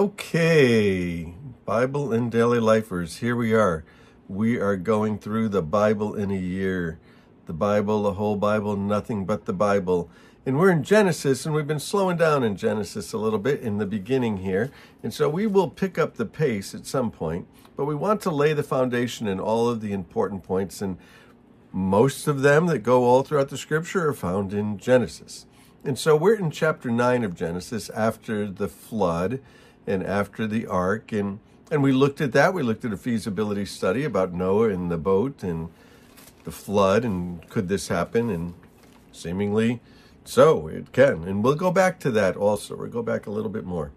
Okay, Bible and Daily Lifers, here we are. We are going through the Bible in a year. The Bible, the whole Bible, nothing but the Bible. And we're in Genesis, and we've been slowing down in Genesis a little bit in the beginning here. And so we will pick up the pace at some point, but we want to lay the foundation in all of the important points. And most of them that go all throughout the scripture are found in Genesis. And so we're in chapter 9 of Genesis after the flood and after the ark. And, and we looked at that. We looked at a feasibility study about Noah and the boat and the flood and could this happen? And seemingly so it can. And we'll go back to that also. We'll go back a little bit more.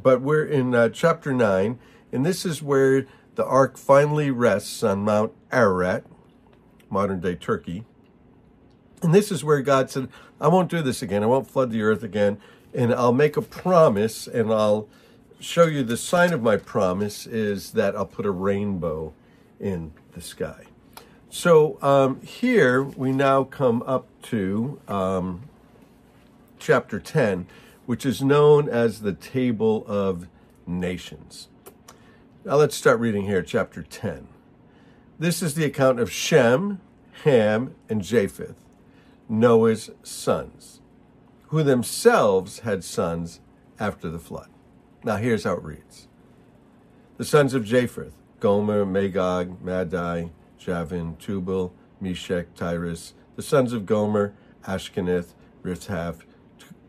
But we're in uh, chapter 9, and this is where the ark finally rests on Mount Ararat, modern day Turkey. And this is where God said, I won't do this again. I won't flood the earth again. And I'll make a promise and I'll show you the sign of my promise is that I'll put a rainbow in the sky. So um, here we now come up to um, chapter 10, which is known as the Table of Nations. Now let's start reading here, chapter 10. This is the account of Shem, Ham, and Japheth, Noah's sons, who themselves had sons after the flood. Now here's how it reads The sons of Japheth, Gomer, Magog, Madai, Javan, Tubal, Meshech, Tiras, the sons of Gomer, Ashkenaz, Riphath,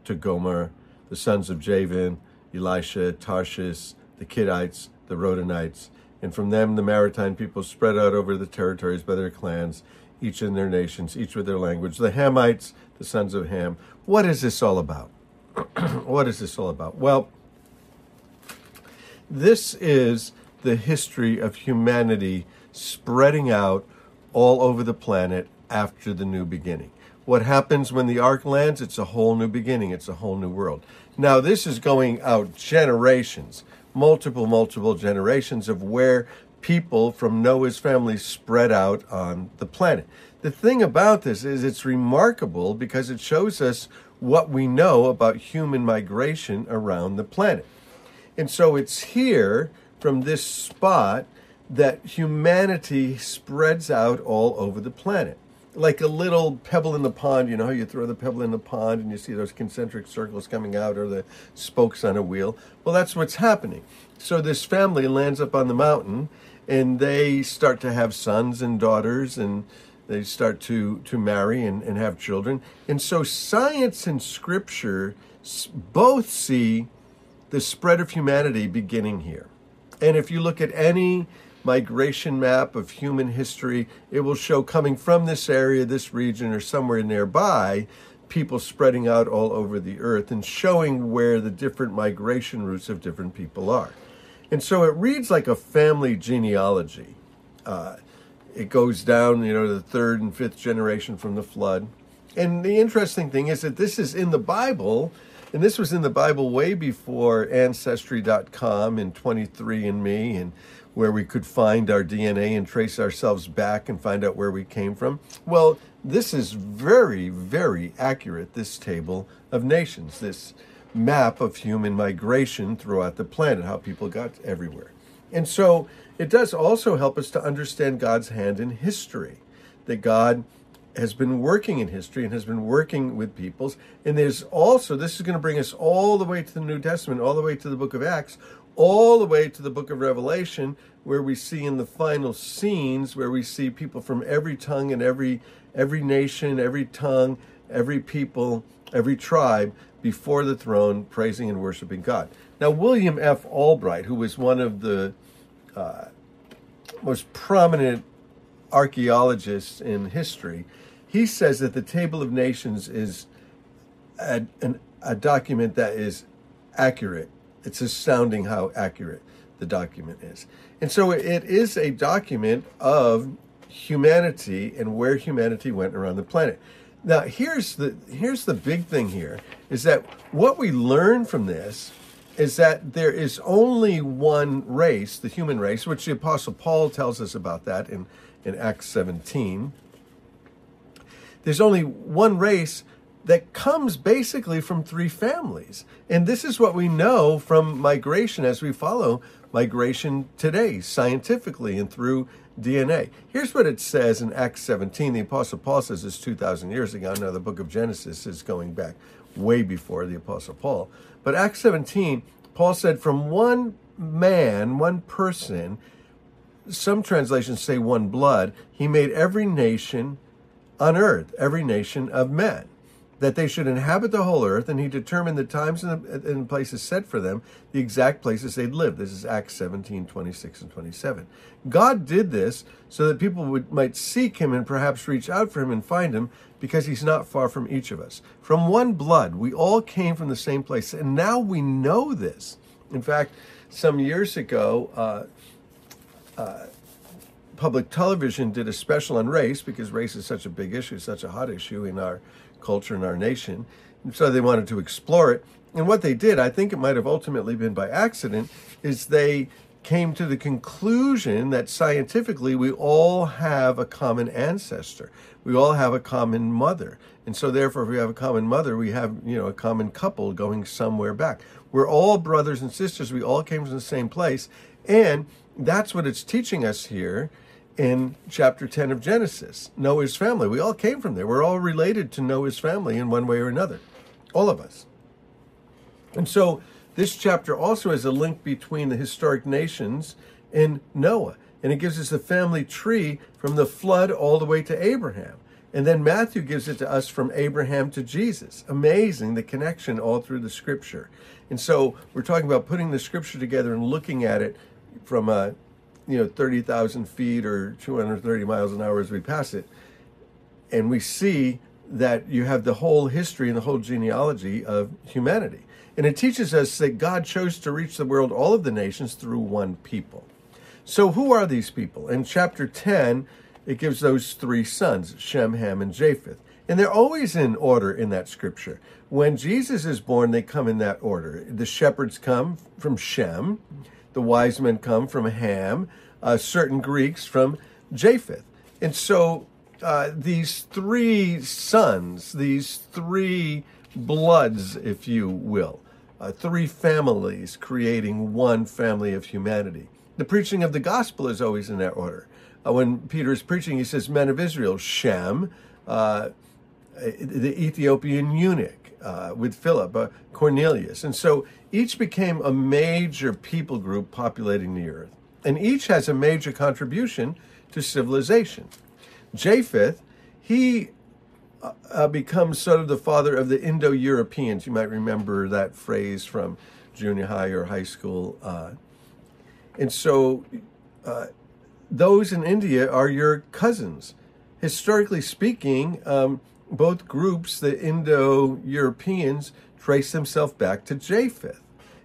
to Gomer, the sons of Javan, Elisha, Tarshish, the Kittites, the Rodanites, and from them the maritime people spread out over the territories by their clans, each in their nations, each with their language. The Hamites, the sons of Ham. What is this all about? what is this all about? Well, this is the history of humanity spreading out all over the planet after the new beginning. What happens when the ark lands? It's a whole new beginning, it's a whole new world. Now, this is going out generations multiple, multiple generations of where people from Noah's family spread out on the planet. The thing about this is it's remarkable because it shows us what we know about human migration around the planet. And so it's here from this spot that humanity spreads out all over the planet like a little pebble in the pond. You know how you throw the pebble in the pond and you see those concentric circles coming out or the spokes on a wheel? Well, that's what's happening. So this family lands up on the mountain and they start to have sons and daughters and they start to, to marry and, and have children. And so science and scripture both see the spread of humanity beginning here. And if you look at any migration map of human history, it will show coming from this area, this region, or somewhere nearby, people spreading out all over the earth and showing where the different migration routes of different people are. And so it reads like a family genealogy. Uh, it goes down, you know, the third and fifth generation from the flood. And the interesting thing is that this is in the Bible, and this was in the Bible way before Ancestry.com and 23andMe and where we could find our DNA and trace ourselves back and find out where we came from? Well, this is very, very accurate, this table of nations, this map of human migration throughout the planet, how people got everywhere. And so it does also help us to understand God's hand in history, that God has been working in history and has been working with peoples. And there's also, this is going to bring us all the way to the New Testament, all the way to the book of Acts, all the way to the book of Revelation, where we see in the final scenes where we see people from every tongue and every every nation, every tongue, every people, every tribe before the throne, praising and worshiping God. Now, William F. Albright, who was one of the uh, most prominent archaeologists in history, he says that the Table of Nations is a, an, a document that is accurate it's astounding how accurate the document is. And so it is a document of humanity and where humanity went around the planet. Now, here's the here's the big thing here is that what we learn from this is that there is only one race, the human race, which the apostle Paul tells us about that in in Acts 17. There's only one race that comes basically from three families. And this is what we know from migration as we follow migration today, scientifically and through DNA. Here's what it says in Acts 17. The Apostle Paul says this 2,000 years ago. Now, the book of Genesis is going back way before the Apostle Paul. But Acts 17, Paul said, From one man, one person, some translations say one blood, he made every nation on earth, every nation of men that they should inhabit the whole earth, and he determined the times and, the, and places set for them, the exact places they'd live. This is Acts 17, 26 and 27. God did this so that people would, might seek him and perhaps reach out for him and find him because he's not far from each of us. From one blood, we all came from the same place, and now we know this. In fact, some years ago, uh, uh, public television did a special on race because race is such a big issue, such a hot issue in our culture in our nation. And so they wanted to explore it. And what they did, I think it might have ultimately been by accident, is they came to the conclusion that scientifically we all have a common ancestor. We all have a common mother. And so therefore if we have a common mother, we have, you know, a common couple going somewhere back. We're all brothers and sisters. We all came from the same place. And that's what it's teaching us here in chapter 10 of Genesis. Noah's family. We all came from there. We're all related to Noah's family in one way or another. All of us. And so this chapter also has a link between the historic nations and Noah. And it gives us the family tree from the flood all the way to Abraham. And then Matthew gives it to us from Abraham to Jesus. Amazing the connection all through the scripture. And so we're talking about putting the scripture together and looking at it from a you know 30,000 feet or 230 miles an hour as we pass it, and we see that you have the whole history and the whole genealogy of humanity. And it teaches us that God chose to reach the world, all of the nations, through one people. So, who are these people? In chapter 10, it gives those three sons Shem, Ham, and Japheth. And they're always in order in that scripture. When Jesus is born, they come in that order. The shepherds come from Shem, the wise men come from Ham, uh, certain Greeks from Japheth. And so uh, these three sons, these three bloods, if you will, uh, three families creating one family of humanity. The preaching of the gospel is always in that order. Uh, when Peter is preaching, he says, Men of Israel, Shem, uh, the Ethiopian eunuch, uh, with Philip, uh, Cornelius. And so each became a major people group populating the earth. And each has a major contribution to civilization. Japheth, he uh, uh becomes sort of the father of the Indo Europeans. You might remember that phrase from junior high or high school. Uh, and so uh, those in India are your cousins. Historically speaking, um, both groups, the Indo Europeans, trace themselves back to Japheth.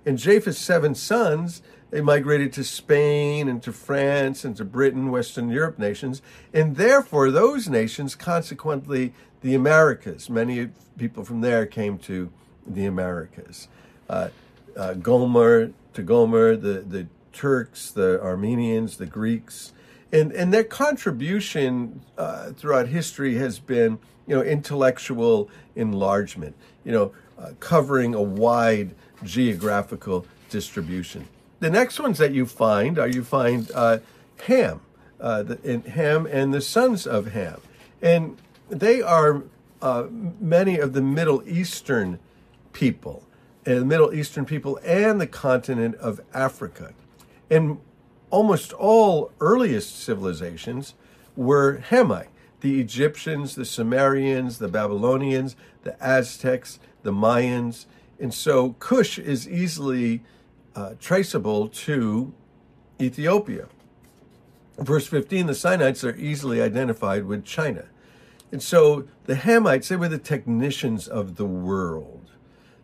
And Japheth's seven sons, they migrated to Spain and to France and to Britain, Western Europe nations, and therefore those nations, consequently, the Americas. Many people from there came to the Americas. Uh, uh, Gomer to Gomer, the, the Turks, the Armenians, the Greeks, and and their contribution uh, throughout history has been you know intellectual enlargement you know uh, covering a wide geographical distribution. The next ones that you find are you find uh, ham uh, the, and ham and the sons of ham. And they are uh, many of the middle eastern people and the middle eastern people and the continent of africa. And almost all earliest civilizations were Hamite. The Egyptians, the Sumerians, the Babylonians, the Aztecs, the Mayans. And so Cush is easily uh, traceable to Ethiopia. Verse 15, the Sinites are easily identified with China. And so the Hamites, they were the technicians of the world.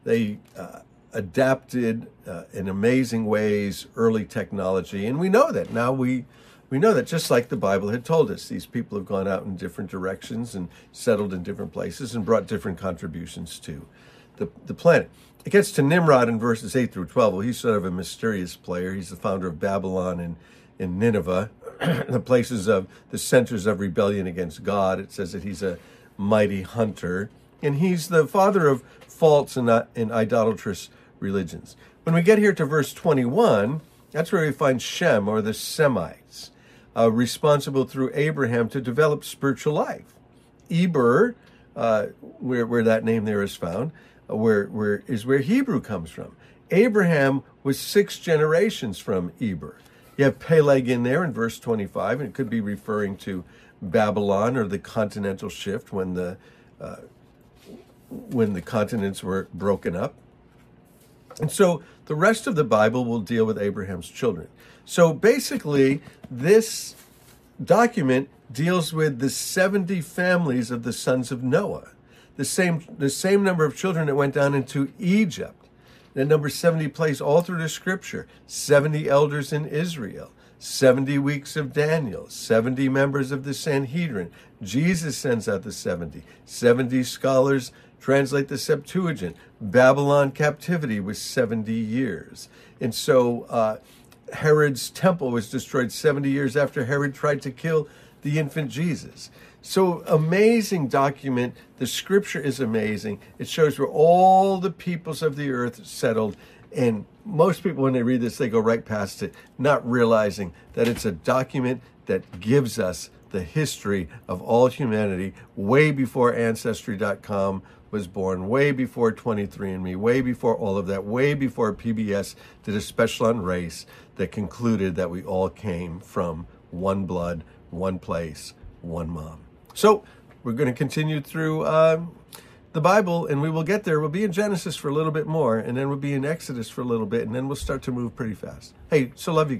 They uh, adapted uh, in amazing ways early technology, and we know that now. We we know that just like the Bible had told us, these people have gone out in different directions and settled in different places and brought different contributions to the, the planet. It gets to Nimrod in verses 8 through 12. Well, he's sort of a mysterious player. He's the founder of Babylon and, and Nineveh, the places of the centers of rebellion against God. It says that he's a mighty hunter And he's the father of false and, uh, and idolatrous religions. When we get here to verse 21, that's where we find Shem or the Semites, uh, responsible through Abraham to develop spiritual life. Eber, uh, where, where that name there is found, uh, where, where is where Hebrew comes from. Abraham was six generations from Eber. You have Peleg in there in verse 25, and it could be referring to Babylon or the continental shift when the uh, when the continents were broken up. And so the rest of the Bible will deal with Abraham's children. So basically, this document deals with the 70 families of the sons of Noah, the same, the same number of children that went down into Egypt. That number 70 plays all through the scripture 70 elders in Israel, 70 weeks of Daniel, 70 members of the Sanhedrin. Jesus sends out the 70. 70 scholars translate the Septuagint. Babylon captivity was 70 years. And so uh, Herod's temple was destroyed 70 years after Herod tried to kill the infant Jesus. So amazing document. The scripture is amazing. It shows where all the peoples of the earth settled. And most people, when they read this, they go right past it, not realizing that it's a document that gives us the history of all humanity way before Ancestry.com was born, way before 23andMe, way before all of that, way before PBS did a special on race that concluded that we all came from one blood, one place, one mom. So we're going to continue through uh, the Bible, and we will get there. We'll be in Genesis for a little bit more, and then we'll be in Exodus for a little bit, and then we'll start to move pretty fast. Hey, so love you guys.